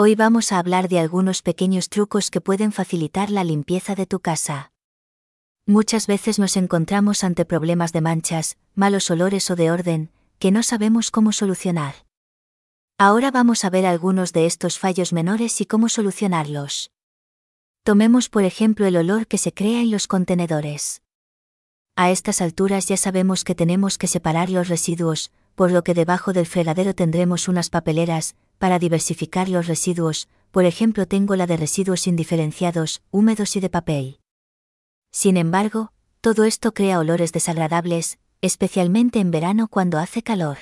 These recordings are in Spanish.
Hoy vamos a hablar de algunos pequeños trucos que pueden facilitar la limpieza de tu casa. Muchas veces nos encontramos ante problemas de manchas, malos olores o de orden, que no sabemos cómo solucionar. Ahora vamos a ver algunos de estos fallos menores y cómo solucionarlos. Tomemos por ejemplo el olor que se crea en los contenedores. A estas alturas ya sabemos que tenemos que separar los residuos, por lo que debajo del fregadero tendremos unas papeleras, para diversificar los residuos, por ejemplo tengo la de residuos indiferenciados, húmedos y de papel. Sin embargo, todo esto crea olores desagradables, especialmente en verano cuando hace calor.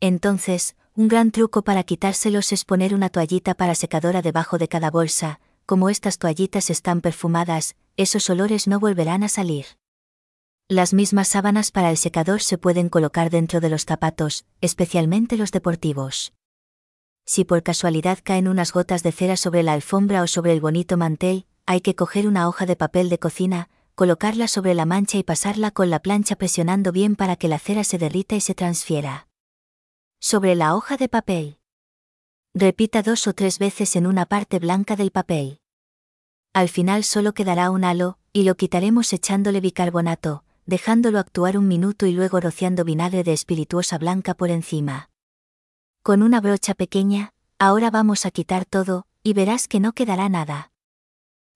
Entonces, un gran truco para quitárselos es poner una toallita para secadora debajo de cada bolsa, como estas toallitas están perfumadas, esos olores no volverán a salir. Las mismas sábanas para el secador se pueden colocar dentro de los zapatos, especialmente los deportivos si por casualidad caen unas gotas de cera sobre la alfombra o sobre el bonito mantel, hay que coger una hoja de papel de cocina, colocarla sobre la mancha y pasarla con la plancha presionando bien para que la cera se derrita y se transfiera. Sobre la hoja de papel. Repita dos o tres veces en una parte blanca del papel. Al final solo quedará un halo, y lo quitaremos echándole bicarbonato, dejándolo actuar un minuto y luego rociando vinagre de espirituosa blanca por encima. Con una brocha pequeña, ahora vamos a quitar todo, y verás que no quedará nada.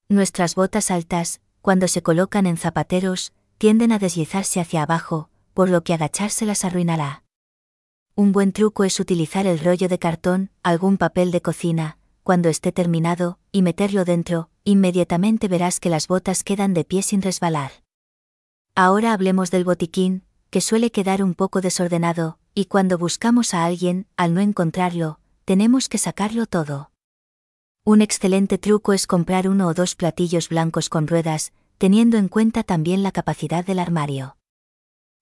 Nuestras botas altas, cuando se colocan en zapateros, tienden a deslizarse hacia abajo, por lo que agacharse las arruinará. Un buen truco es utilizar el rollo de cartón, algún papel de cocina, cuando esté terminado, y meterlo dentro, inmediatamente verás que las botas quedan de pie sin resbalar. Ahora hablemos del botiquín, que suele quedar un poco desordenado, y cuando buscamos a alguien, al no encontrarlo, tenemos que sacarlo todo. Un excelente truco es comprar uno o dos platillos blancos con ruedas, teniendo en cuenta también la capacidad del armario.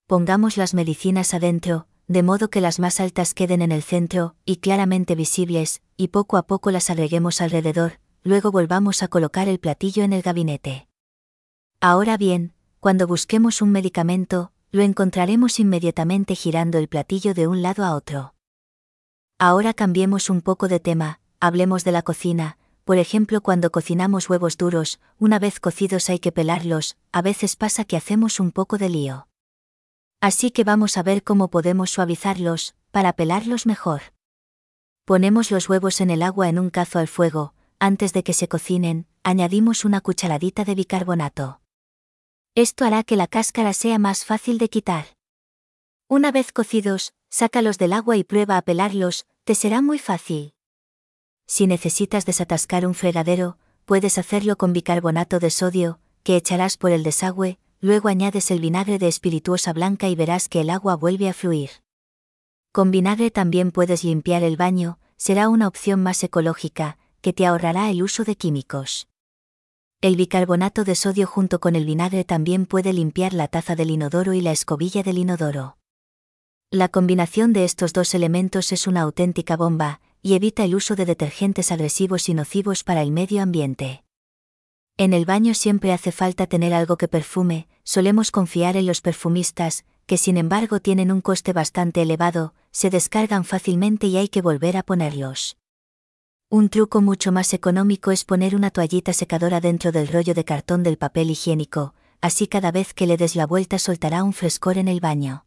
Pongamos las medicinas adentro, de modo que las más altas queden en el centro, y claramente visibles, y poco a poco las agreguemos alrededor, luego volvamos a colocar el platillo en el gabinete. Ahora bien, cuando busquemos un medicamento, lo encontraremos inmediatamente girando el platillo de un lado a otro. Ahora cambiemos un poco de tema, hablemos de la cocina, por ejemplo cuando cocinamos huevos duros, una vez cocidos hay que pelarlos, a veces pasa que hacemos un poco de lío. Así que vamos a ver cómo podemos suavizarlos, para pelarlos mejor. Ponemos los huevos en el agua en un cazo al fuego, antes de que se cocinen, añadimos una cucharadita de bicarbonato. Esto hará que la cáscara sea más fácil de quitar. Una vez cocidos, sácalos del agua y prueba a pelarlos, te será muy fácil. Si necesitas desatascar un fregadero, puedes hacerlo con bicarbonato de sodio, que echarás por el desagüe, luego añades el vinagre de espirituosa blanca y verás que el agua vuelve a fluir. Con vinagre también puedes limpiar el baño, será una opción más ecológica, que te ahorrará el uso de químicos. El bicarbonato de sodio junto con el vinagre también puede limpiar la taza del inodoro y la escobilla del inodoro. La combinación de estos dos elementos es una auténtica bomba, y evita el uso de detergentes agresivos y nocivos para el medio ambiente. En el baño siempre hace falta tener algo que perfume, solemos confiar en los perfumistas, que sin embargo tienen un coste bastante elevado, se descargan fácilmente y hay que volver a ponerlos. Un truco mucho más económico es poner una toallita secadora dentro del rollo de cartón del papel higiénico, así cada vez que le des la vuelta soltará un frescor en el baño.